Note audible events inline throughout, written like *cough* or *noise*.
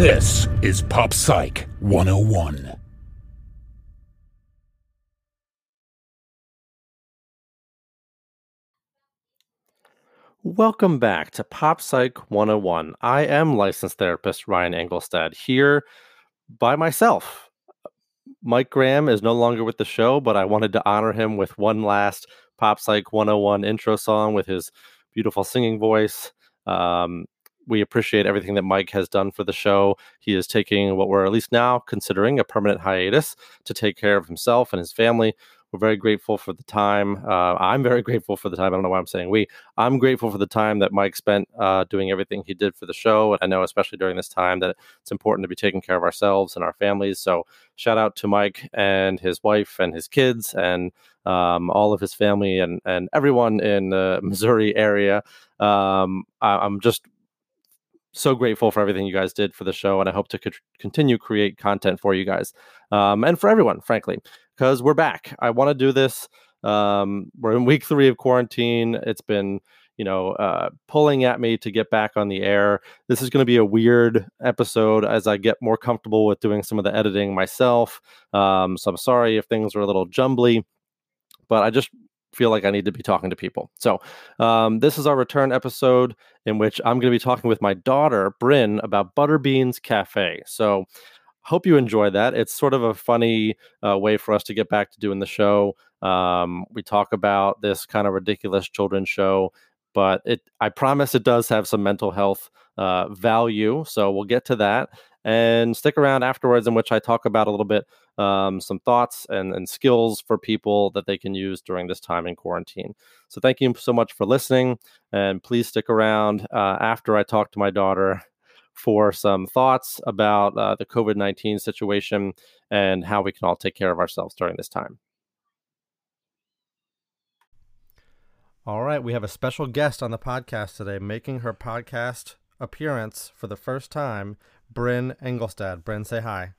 This is Pop Psych 101. Welcome back to Pop Psych 101. I am licensed therapist Ryan Engelstad here by myself. Mike Graham is no longer with the show, but I wanted to honor him with one last Pop Psych 101 intro song with his beautiful singing voice. Um, we appreciate everything that Mike has done for the show. He is taking what we're at least now considering a permanent hiatus to take care of himself and his family. We're very grateful for the time. Uh, I'm very *laughs* grateful for the time. I don't know why I'm saying we. I'm grateful for the time that Mike spent uh, doing everything he did for the show. And I know, especially during this time, that it's important to be taking care of ourselves and our families. So, shout out to Mike and his wife and his kids and um, all of his family and, and everyone in the *laughs* Missouri area. Um, I, I'm just so grateful for everything you guys did for the show, and I hope to co- continue create content for you guys um, and for everyone, frankly, because we're back. I want to do this. Um, we're in week three of quarantine. It's been you know uh, pulling at me to get back on the air. This is going to be a weird episode as I get more comfortable with doing some of the editing myself. Um, so I'm sorry if things are a little jumbly, but I just feel like I need to be talking to people. So, um, this is our return episode in which I'm going to be talking with my daughter, Bryn, about Butterbeans Cafe. So, hope you enjoy that. It's sort of a funny uh, way for us to get back to doing the show. Um, we talk about this kind of ridiculous children's show, but it I promise it does have some mental health uh, value. So, we'll get to that. And stick around afterwards, in which I talk about a little bit um, some thoughts and, and skills for people that they can use during this time in quarantine. So, thank you so much for listening. And please stick around uh, after I talk to my daughter for some thoughts about uh, the COVID 19 situation and how we can all take care of ourselves during this time. All right, we have a special guest on the podcast today, making her podcast appearance for the first time, Bryn Engelstad. Bryn, say hi.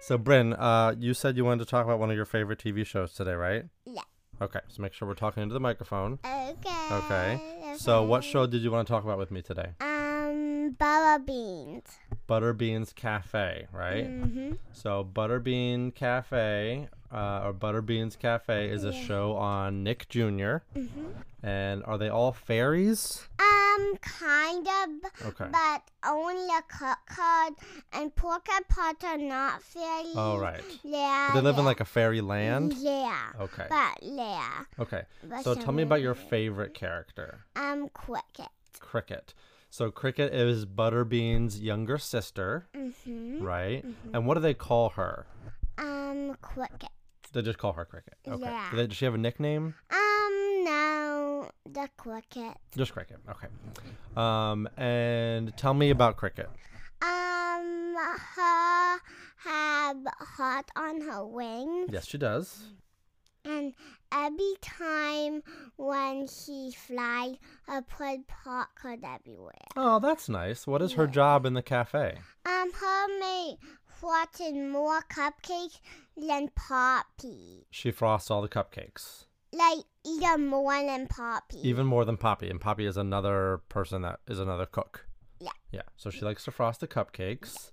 So, Bryn, uh, you said you wanted to talk about one of your favorite TV shows today, right? Yeah. Okay, so make sure we're talking into the microphone. Okay. Okay. So, what show did you want to talk about with me today? Um, Baba Beans. Butterbeans Cafe, right? Mm-hmm. So, Butterbean Cafe, uh, or Butterbeans Cafe, is a Yeah. show on Nick Jr. Mm-hmm. And are they all fairies? Um, kind of, Okay. but only a cut card and pork and pot are not fairy. Oh, right. Yeah. They live in like a fairy land? Yeah. Okay. But yeah. Okay. But So, tell me about your favorite character. Um, cricket. Cricket. So Cricket is Butterbean's younger sister, Mm-hmm. right? And what do they call her? Um, cricket. They just call her Cricket. Okay. Yeah. Do does she have a nickname? Um, no, the cricket. Just Cricket. Okay. Um, and tell me about Cricket. Um, her have heart on her wings, Yes, she does. and every time when she flies, her put popcorn everywhere. Oh, that's nice. What is her Yeah. job in the cafe? Um, her made frozen more cupcakes than Poppy. She frosts all the cupcakes, Like even more than Poppy. even more than Poppy. And Poppy is another person that is another cook. Yeah. Yeah. So she likes to frost the cupcakes.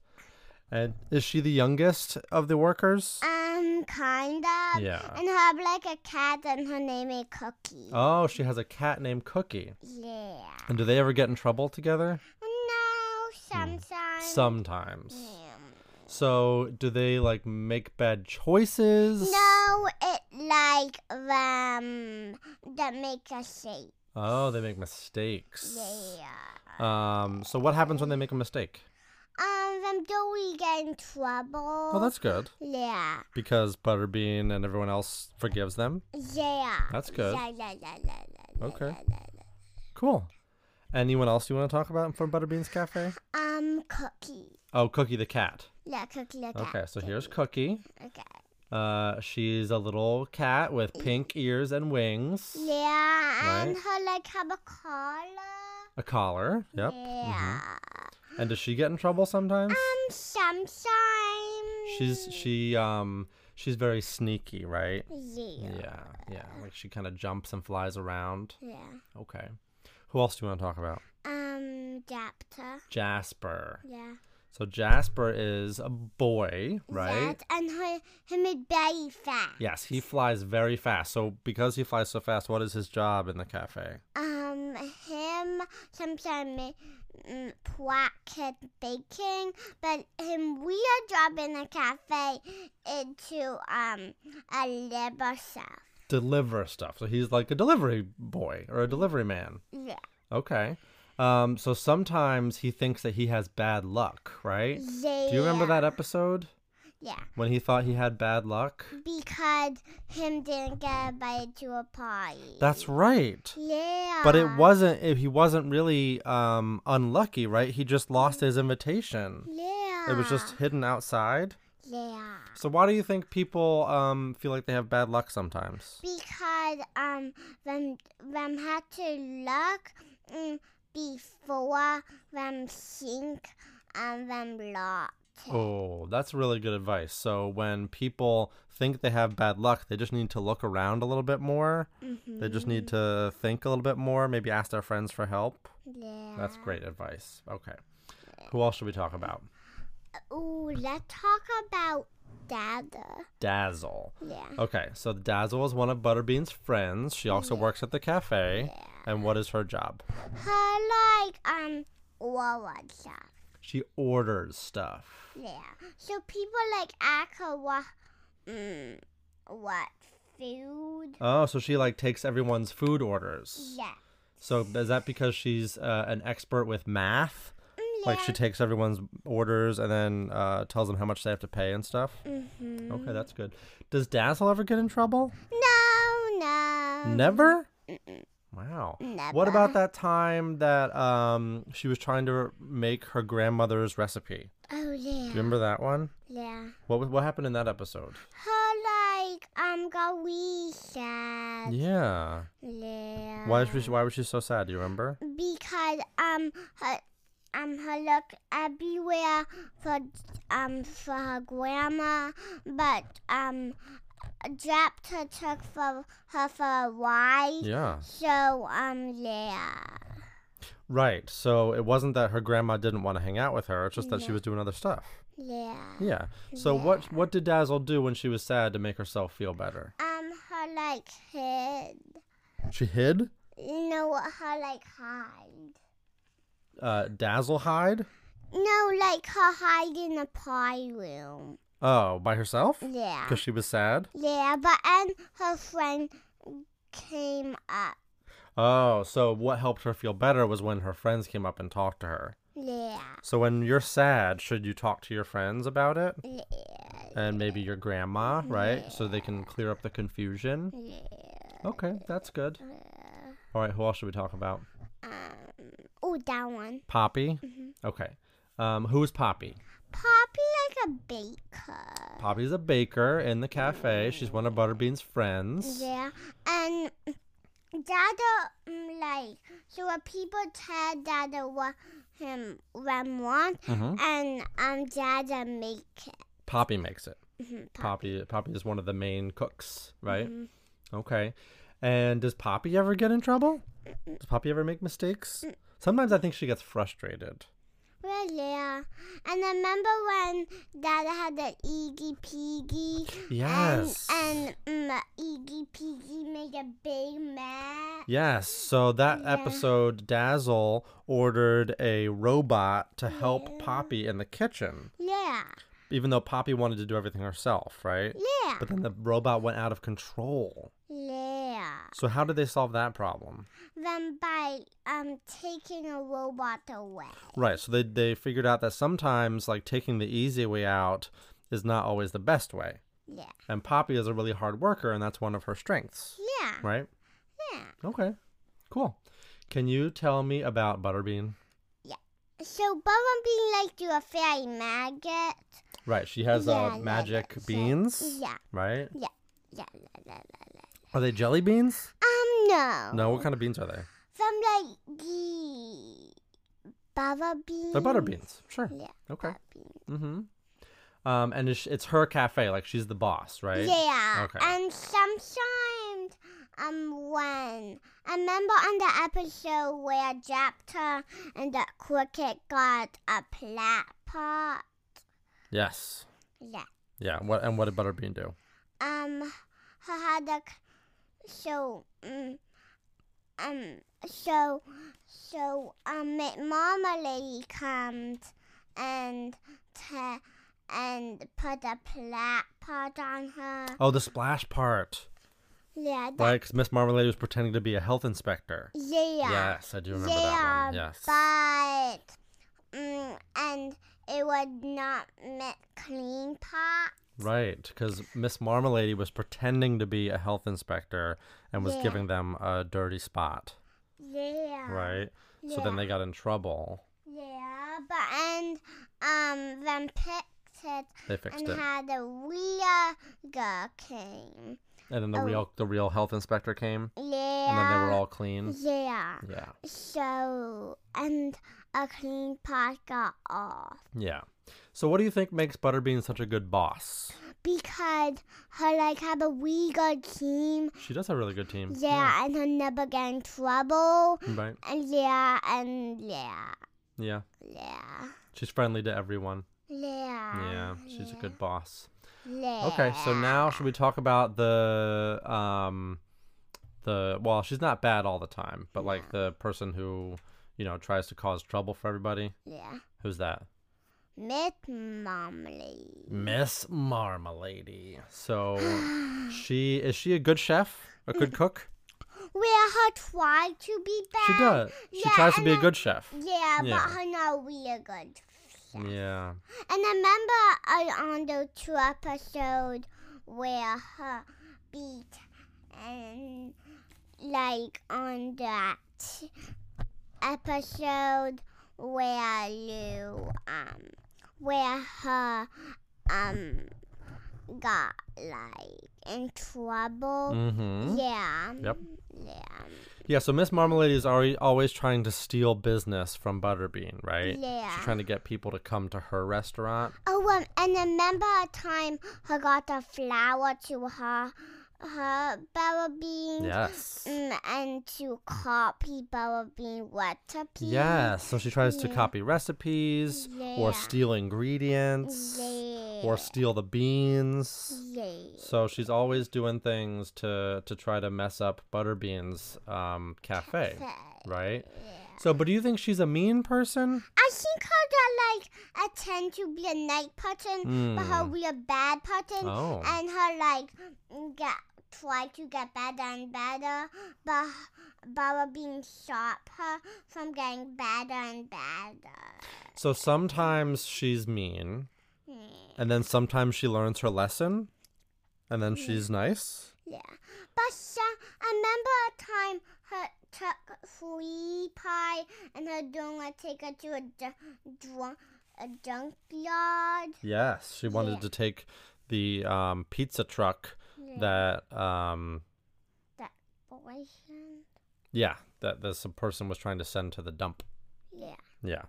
And is she the youngest of the workers? um, kind of. Yeah. And have like a cat, and her name is Cookie. Oh, she has a cat named Cookie. Yeah. And do they ever get in trouble together? No, sometimes. Sometimes. Yeah. So, do they like make bad choices? No, it like um that make a shape. Oh, they make mistakes. Yeah. Um, so what happens when they make a mistake? Um, then do we get in trouble? Oh, that's good. yeah. Because Butterbean and everyone else forgives them. Yeah. That's good. La, la, la, la, la, Okay. la, la, la. Cool. Anyone else you want to talk about from Butterbean's Cafe? Um, Cookie. Oh, Cookie the cat. Yeah, Cookie the cat. Okay, so here's Cookie. Okay. Uh, she's a little cat with pink ears and wings. Yeah, and Right. her like have a collar. A collar. Yep. Yeah. And does she get in trouble sometimes? Um, sometimes. She's she um she's very sneaky, right? Yeah. Yeah, yeah. Like she kind of jumps and flies around. Yeah. Okay. Who else do you want to talk about? Um, Dapter. Jasper. Yeah. So Jasper is a boy, right? That, and her, him is very fast. Yes, he flies very fast. So because he flies so fast, what is his job in the cafe? Um, him sometimes mm, pocket baking, but him real job in the cafe is to um a labor stuff. Deliver stuff. So he's like a delivery boy or a delivery man. Yeah. Okay. Um, so sometimes he thinks that he has bad luck, right? Yeah. Do you remember that episode Yeah. when he thought he had bad luck? Because him didn't get invited to a party. That's right. yeah. But it wasn't if he wasn't really um unlucky, right? He just lost his invitation. Yeah. It was just hidden outside. Yeah. So why do you think people um feel like they have bad luck sometimes? Because um them them had to look mm, before them sink and them lot. Oh, that's really good advice. So when people think they have bad luck, they just need to look around a little bit more. They just need mm-hmm. to think a little bit more, maybe ask their friends for help. Yeah. That's great advice. Okay. Who else should we talk about? Oh, let's talk about Dada. Dazzle. Yeah. Okay, so Dazzle is one of Butterbean's friends. She also works at the cafe. And what is her job? Her like um what stuff. She orders stuff. Yeah. So people like ask her what mm, what food. Oh, so she like takes everyone's food orders. Yeah. So is that because she's uh, an expert with math? Mm, Like she takes everyone's orders and then uh, tells them how much they have to pay and stuff. Mhm. Okay, that's good. Does Dazzle ever get in trouble? No, no. Never. Wow. Never. What about that time that um she was trying to make her grandmother's recipe? Oh yeah. Do you remember that one? Yeah. What what happened in that episode? Her like um got wee sad. Yeah. Yeah. Why was she why was she so sad? Do you remember? Because um her um her look everywhere for um for her grandma, but um Japta took for her for a ride. Yeah. So um yeah. Right. So it wasn't that her grandma didn't want to hang out with her, it's just that she was doing other stuff. Yeah. Yeah. So what what did Dazzle do when she was sad to make herself feel better? Um her like hid. She hid? You know what her like hide. Uh Dazzle hide? No, like her hide in the pie room. Oh, by herself? Yeah. Because she was sad? Yeah, but and her friend came up. Oh, so what helped her feel better was when her friends came up and talked to her. Yeah. So when you're sad, should you talk to your friends about it? Yeah. And maybe your grandma, right? So they can clear up the confusion. Yeah. Okay, that's good. Yeah. All right, who else should we talk about? Um. Oh, that one. Poppy? Okay. Um, who's Poppy? Poppy like a baker. Poppy's a baker in the cafe. She's one of Butterbean's friends. Yeah, and Dada mm, like so when people tell Dada what him want, Mhm. and um Dada make it. Poppy makes it. Mhm, Poppy Poppy is one of the main cooks, right? Mhm. Okay. And does Poppy ever get in trouble? Does Poppy ever make mistakes? Sometimes I think she gets frustrated. Well, yeah. And remember when Dada had the Iggy Piggy? Yes. And, and Iggy Piggy made a big mess. Yes. So that Yeah. episode, Dazzle ordered a robot to help Yeah. Poppy in the kitchen, Yeah. even though Poppy wanted to do everything herself, right? Yeah. But then the robot went out of control. Yeah. So how did they solve that problem? Then by um taking a robot away. Right. So they they figured out that sometimes like taking the easy way out is not always the best way. Yeah. And Poppy is a really hard worker and that's one of her strengths, Yeah. right? Yeah. Okay. Cool. Can you tell me about Butterbean? Yeah. So Butterbean like do a fairy maggot. Right, she has Yeah, uh, yeah, magic yeah, so- beans, Yeah, right? yeah, Yeah. la, la, la. Are they jelly beans? Um, no. No, what kind of beans are they? From like the Baba beans. They're butter beans. Sure. Yeah. Okay. Mm-hmm. Um, and it's, it's her cafe, like she's the boss, right? Yeah. Okay. And sometimes, um, when I remember on the episode where Japta and the cricket got a plat pot. Yes. Yeah. Yeah. What and what did Butterbean do? Um, her had a so um, um so so um Mama Lady comes and and put a plat on her. Oh, the splash part, Yeah. That, right? Because Miss Marmalade was pretending to be a health inspector. Yeah. Yes, I do remember yeah, that one. Yes. but um, and it was not meant clean pot. Right, because Miss Marmalady was pretending to be a health inspector and was Yeah. giving them a dirty spot. Yeah. Right. Yeah. So then they got in trouble. Yeah, but and um then picked it They fixed and it, had a real girl came. and then the oh. real the real health inspector came, Yeah. and then they were all clean. Yeah. Yeah. So and a clean pot got off Yeah. So what do you think makes Butterbean such a good boss? because her like have a really good team. She does have a really good team. Yeah, and her never get in trouble. Right. And yeah, and yeah, Yeah. yeah, She's friendly to everyone. yeah. Yeah. She's a good boss. Yeah. Okay, so now should we talk about the um the well, she's not bad all the time, but like the person who, you know, tries to cause trouble for everybody. Yeah. Who's that? Miss Marmalade. Miss Marmalady. So *gasps* she is she a good chef? A good cook? Where her try to be bad. She does. She Yeah, tries to be a good chef. Yeah, Yeah. but her not really good. chef. Yeah. And I remember uh, on the two episode where her beat and like on that episode where you um where her um got like in trouble. Mhm. Yeah. Yep. Yeah. Yeah, so Miss Marmalade is already always trying to steal business from Butterbean, right? Yeah. She's trying to get people to come to her restaurant. Oh, um, and remember a time her got a flower to her, her Bella Bean? Yes. Mm, and to copy Bella Bean recipes? Yes, so she tries to copy recipes or steal ingredients Yeah. or steal the beans. Yeah. So she's always doing things to to try to mess up Butterbean's um, cafe, cafe, right? So, but do you think she's a mean person? I think her that like I tend to be a nice person, but her Mm. be a bad person, Oh. and her like get try to get better and better, but Bella Bean stop her from getting better and better. So sometimes she's mean, Hmm. and then sometimes she learns her lesson, and then she's nice. Yeah, but some, I remember a time her took free pie and her doing take her to a drunk a junkyard. Yes, she wanted Yeah. to take the um, pizza truck Yeah. that um, that boyfriend. yeah that this person was trying to send to the dump. Yeah. Yeah.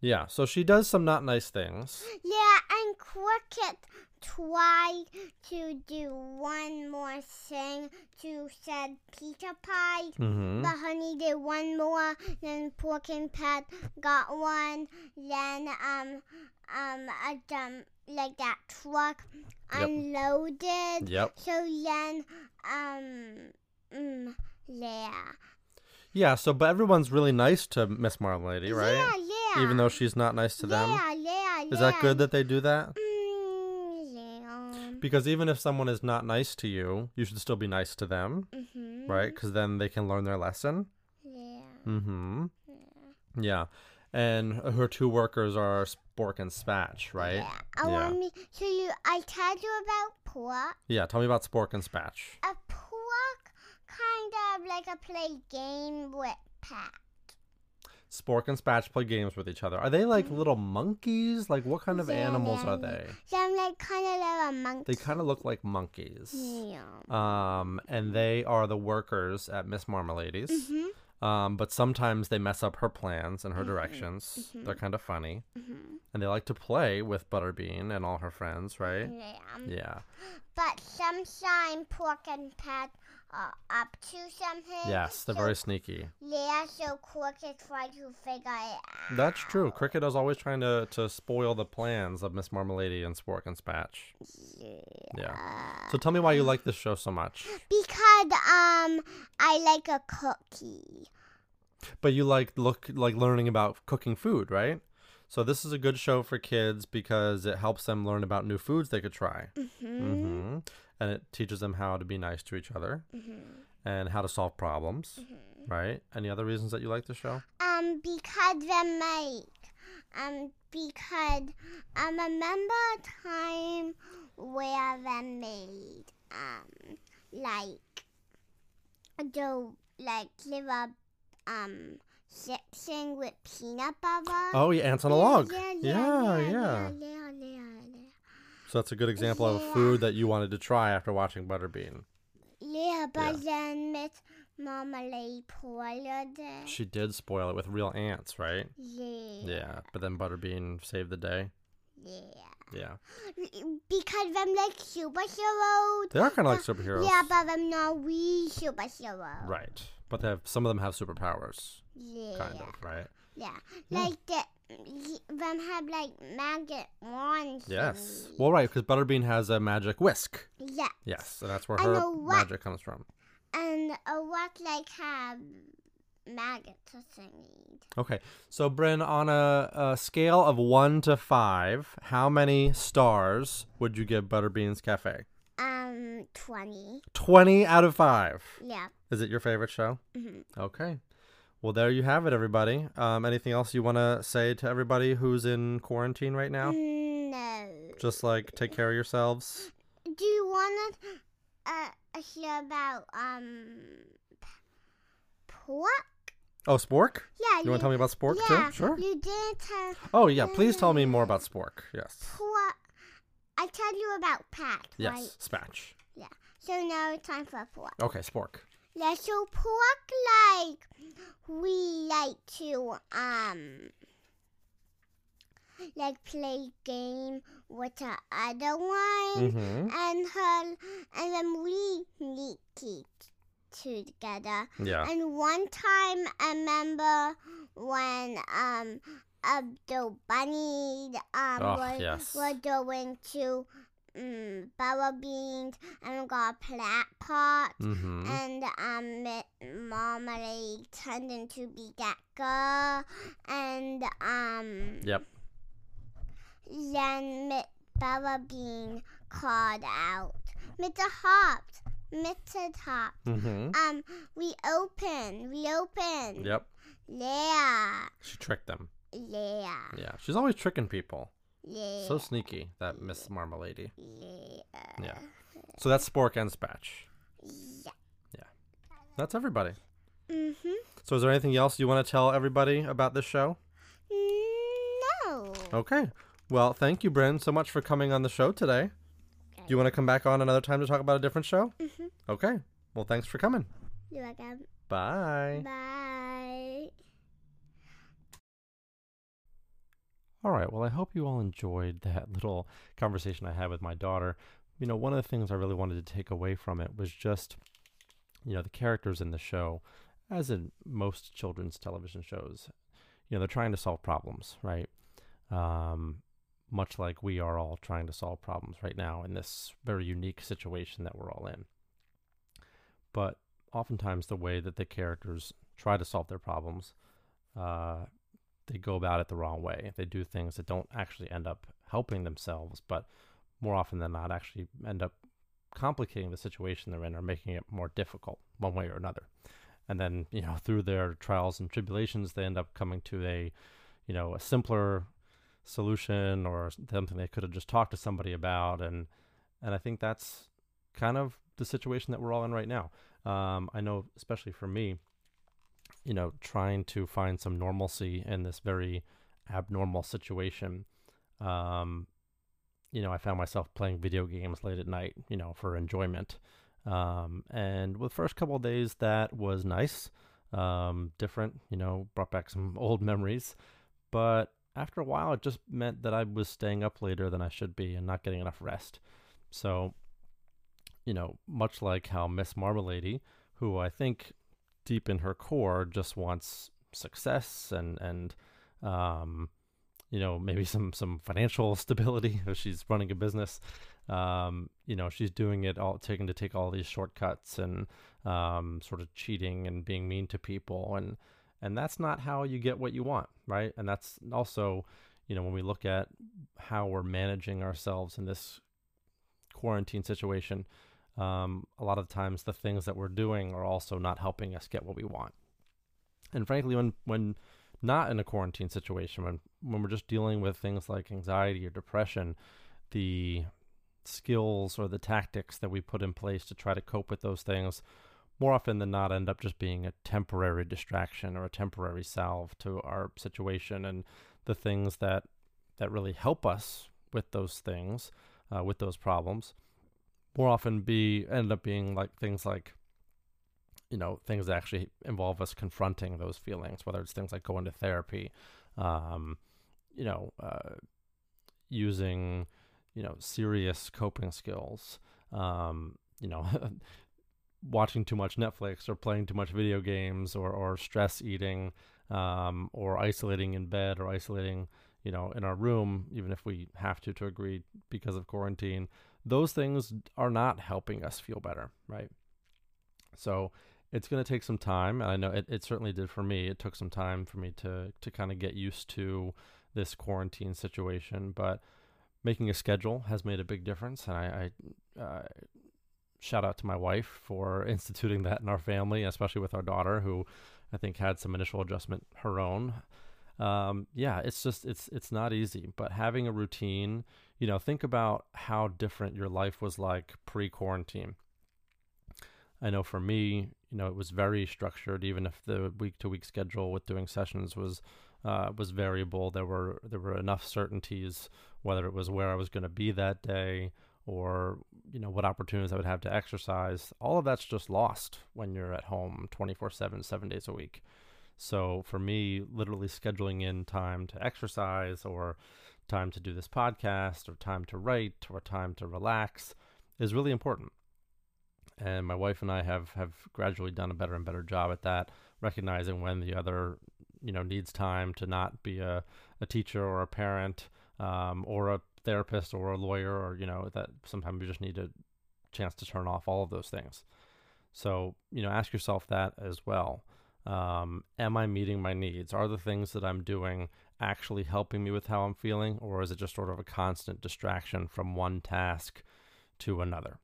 Yeah, so she does some not nice things. Yeah, and Cricket tried to do one more thing to said pizza pie. Mm-hmm. But Honey did one more, then Pork and Pet got one, then um um a dump like that truck Yep. unloaded. Yep. So then um mm, yeah. Yeah, so but everyone's really nice to Miss Marmalady, right? Yeah, yeah. Even though she's not nice to them. Yeah, yeah, yeah. Is that good that they do that? Mm. Because even if someone is not nice to you, you should still be nice to them, Mhm. right? Because then they can learn their lesson. Yeah. Mm-hmm. Yeah. And her two workers are Spork and Spatch, right? Yeah. I Yeah. want me so you I told you about pork. Yeah, tell me about Spork and Spatch. A pork kind of like a play game with Pat. Spork and Spatch play games with each other. Are they like little monkeys? Like what kind of Yeah, animals are they? So I'm like kind of like a monkey. They kind of look like monkeys. Yeah. Um, and they are the workers at Miss Marmalady's. Mhm. Um, but sometimes they mess up her plans and her directions. They're kind of funny, Mhm. and they like to play with Butterbean and all her friends, right? Yeah. Yeah. But sometimes Pork and Pat are up to something. Yes, they're so, very sneaky. Yeah, so Cricket try to figure it out. That's true. Cricket is always trying to, to spoil the plans of Miss Marmalady and Spork and Spatch. Yeah. yeah. So tell me why you like this show so much. Because um, I like a cookie. But you like look like learning about cooking food, right? So this is a good show for kids because it helps them learn about new foods they could try. Mm-hmm. hmm And it teaches them how to be nice to each other Mm-hmm. and how to solve problems, right? Any other reasons that you like the show? Um, because they make. Um, because I remember a time where they made um like the like liver um fixing with peanut butter. Oh, yeah, ants on a log. Yeah, yeah, yeah, yeah. yeah, yeah, yeah, yeah. So that's a good example of a food that you wanted to try after watching Butterbean. Yeah, but then Miss Marmalade spoiled it. She did spoil it with real ants, right? Yeah. Yeah, but then Butterbean saved the day. Yeah. Yeah, Because I'm like superheroes. they are kind of like uh, superheroes, Yeah, but I'm not we superheroes. right? But they have some of them have superpowers, Yeah. kind of, right? Yeah. Yeah. Like the them have like maggot wands. Yes. Well, right, because Butterbean has a magic whisk. Yeah. Yes, and that's where I her magic comes from. And a what like have maggots or thingy. Okay, so Bryn, on a, a scale of one to five, how many stars would you give Butterbean's Cafe? Um, twenty. Twenty out of five. Yeah. Is it your favorite show? hmm Okay. Well, there you have it, everybody. Um, anything else you want to say to everybody who's in quarantine right now? No. Just like take care of yourselves. Do you want to uh, hear about um pork? Oh, Spork? Yeah. You want to tell me about Spork yeah, too? Sure. You did tell Oh, yeah. Please tell me more about Spork. Yes. pork. I tell you about Pat, Yes. right? Spatch. Yeah. So now it's time for pork. Okay, Spork. So pork like we like to um like play game with the other one Mm-hmm. and her and then we need to together. Yeah. And one time I remember when um the bunny um Oh, was, yes. were going to um Bella Beans and got a plat pot Mm-hmm. and um Marmalade turned into be that and um Yep. then Bella Bean called out Mr. Hops Mr. Hops Mm-hmm. um we open we open Yep. yeah She tricked them. yeah Yeah. She's always tricking people. Yeah So sneaky, that Miss Marmalady. yeah Yeah. So that's Spork and Spatch. yeah Yeah. That's everybody. mhm So is there anything else you want to tell everybody about this show? no Okay. Well, thank you, Bryn, so much for coming on the show today. Okay. Do you want to come back on another time to talk about a different show? Mhm. Okay. Well, thanks for coming. you're welcome Bye. bye All right. Well, I hope you all enjoyed that *laughs* little conversation I had with my daughter. You know, one of the things I really wanted to take away from it was just, you know, the characters in the show, as in most children's television shows, you know, they're trying to solve problems, right? Um, much like we are all trying to solve problems right now in this very unique situation that we're all in. But oftentimes, the way that the characters try to solve their problems, uh, they go about it the wrong way. They do things that don't actually end up helping themselves, but more often than not, actually end up complicating the situation they're in or making it more difficult one way or another. And then, you know, through their trials and tribulations, they end up coming to a, you know, a simpler solution or something they could have just talked to somebody about. And, and I think that's kind of the situation that we're all in right now. Um, I know, especially for me, you know, trying to find some normalcy in this very abnormal situation. Um, you know, I found myself playing video games late at night, you know, for enjoyment. Um, and with the first couple days, that was nice, um, different, you know, brought back some *laughs* old memories. But after a while, it just meant that I was staying up later than I should be and not getting enough rest. So, you know, much like how Miss Marmalady, who I think deep in her core just wants success and and um, you know maybe *laughs* some some financial *laughs* stability if she's running a business. Um, you know she's doing it all taking to take all these shortcuts and um, sort of cheating and being mean to people. And and that's not how you get what you want right? And that's also you know when we look at how we're managing ourselves in this quarantine situation um, a lot of times the things that we're doing are also not helping us get what we want. And frankly, when when not in a quarantine situation, when when we're just dealing with things like anxiety or depression, the skills or the tactics that we put in place to try to cope with those things more often than not end up just being a temporary distraction or a temporary salve to our situation and the things that that really help us with those things uh, with those problems more often be end up being like things like you know things that actually involve us confronting those feelings whether it's things like going to therapy um, you know uh, using you know serious coping skills um, you know *laughs* watching too much netflix or playing too much video games or, or stress eating um, or isolating in bed or isolating you know in our room even if we have to to agree because of quarantine those things are not helping us feel better, right? So it's going to take some time. And I know it, it certainly did for me. It took some time for me to, to kind of get used to this quarantine situation, but making a schedule has made a big difference. And I, I uh, shout out to my wife for *laughs* instituting that in our family, especially with our daughter, who I think had some initial adjustment her own um, yeah, it's just it's it's not easy. But having a routine, you know, think about how different your life was like pre-quarantine. I know for me, you know, it was very structured. Even if the week-to-week schedule with doing sessions was uh, was variable, there were there were enough certainties whether it was where I was going to be that day or you know what opportunities I would have to exercise. All of that's just lost when you're at home 24/7, 7 days a week. So for me, literally scheduling in time to exercise or time to do this podcast or time to write or time to relax is really important. And my wife and I have have gradually done a better and better job at that, recognizing when the other, you know, needs time to not be a, a teacher or a parent um, or a therapist or a lawyer or, you know, that sometimes you just need a chance to turn off all of those things. So, you know, ask yourself that as well. Um, am I meeting my needs? Are the things that I'm doing actually helping me with how I'm feeling, or is it just sort of a constant distraction from one task to another?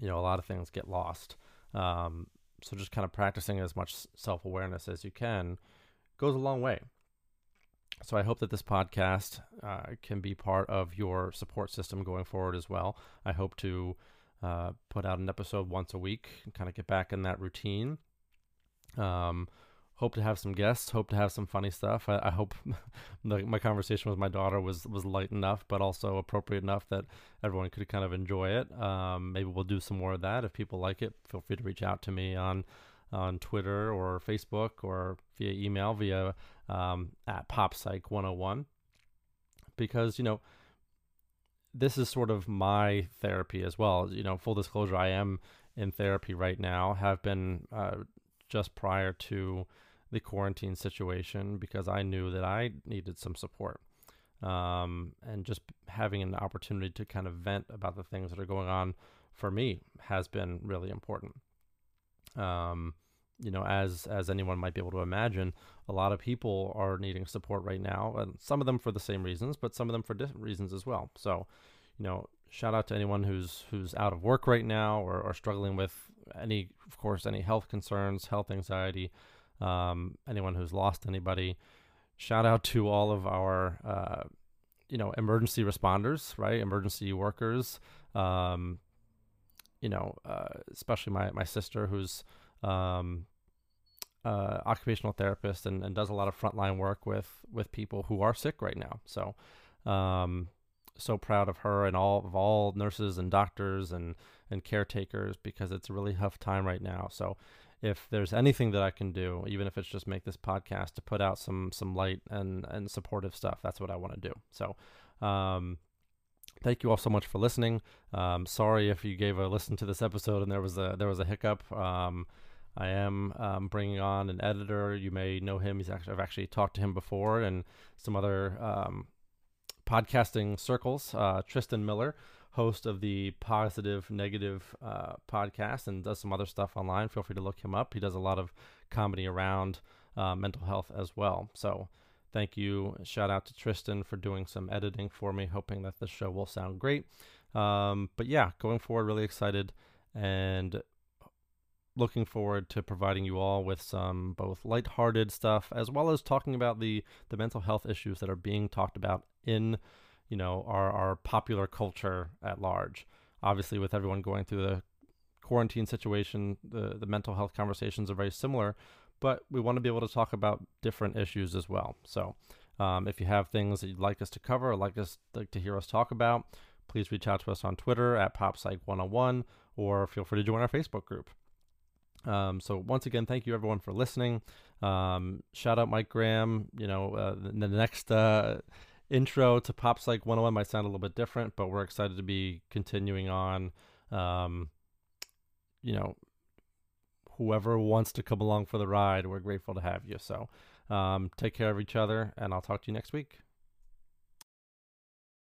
You know, a lot of things get lost. Um, so just kind of practicing as much self awareness as you can goes a long way. So I hope that this podcast uh, can be part of your support system going forward as well. I hope to uh, put out an episode once a week and kind of get back in that routine. Um, hope to have some guests. Hope to have some funny stuff. I, I hope *laughs* the, my conversation with my daughter was was light enough, but also appropriate enough that everyone could kind of enjoy it. Um, maybe we'll do some more of that. If people like it, feel free to reach out to me on on Twitter or Facebook or via email via um, at PopPsych101 because you know this is sort of my therapy as well. You know, full disclosure, I am in therapy right now. Have been uh, just prior to the quarantine situation because I knew that I needed some support. Um, and just having an opportunity to kind of vent about the things that are going on for me has been really important. Um, you know, as as anyone might be able to imagine, a lot of people are needing support right now, and some of them for the same reasons, but some of them for different reasons as well. So, you know, shout out to anyone who's who's out of work right now or, or struggling with any, of course, any health concerns, health anxiety, um, anyone who's lost anybody. Shout out to all of our, uh, you know, emergency responders, right? Emergency workers. Um, you know, uh, especially my my sister who's um, uh, occupational therapist and, and does a lot of frontline work with with people who are sick right now. So, um, so proud of her and all of all nurses and doctors and and caretakers because it's a really tough time right now. So, if there's anything that I can do, even if it's just make this podcast to put out some some light and and supportive stuff, that's what I want to do. So, um, thank you all so much for listening. Um, sorry if you gave a listen to this episode and there was a there was a hiccup. Um, I am um, bringing on an editor. You may know him. He's actually I've actually talked to him before and some other um, podcasting circles. Uh, Tristan Miller, host of the Positive Negative uh, podcast, and does some other stuff online. Feel free to look him up. He does a lot of comedy around uh, mental health as well. So thank you. Shout out to Tristan for doing some editing for me, hoping that the show will sound great. Um, but yeah, going forward, really excited and looking forward to providing you all with some both lighthearted stuff as well as talking about the the mental health issues that are being talked about in you know our our popular culture at large. Obviously, with everyone going through the quarantine situation, the the mental health conversations are very similar, but we want to be able to talk about different issues as well. So, um, if you have things that you'd like us to cover or like us like to hear us talk about, please reach out to us on Twitter at PopPsych101 or feel free to join our Facebook group. Um, so once again, thank you everyone for listening. Um, shout out Mike Graham. You know, uh, the, the next uh, intro to Pop Psych 101 might sound a little bit different, but we're excited to be continuing on. Um, you know, whoever wants to come along for the ride, we're grateful to have you. So um, take care of each other, and I'll talk to you next week.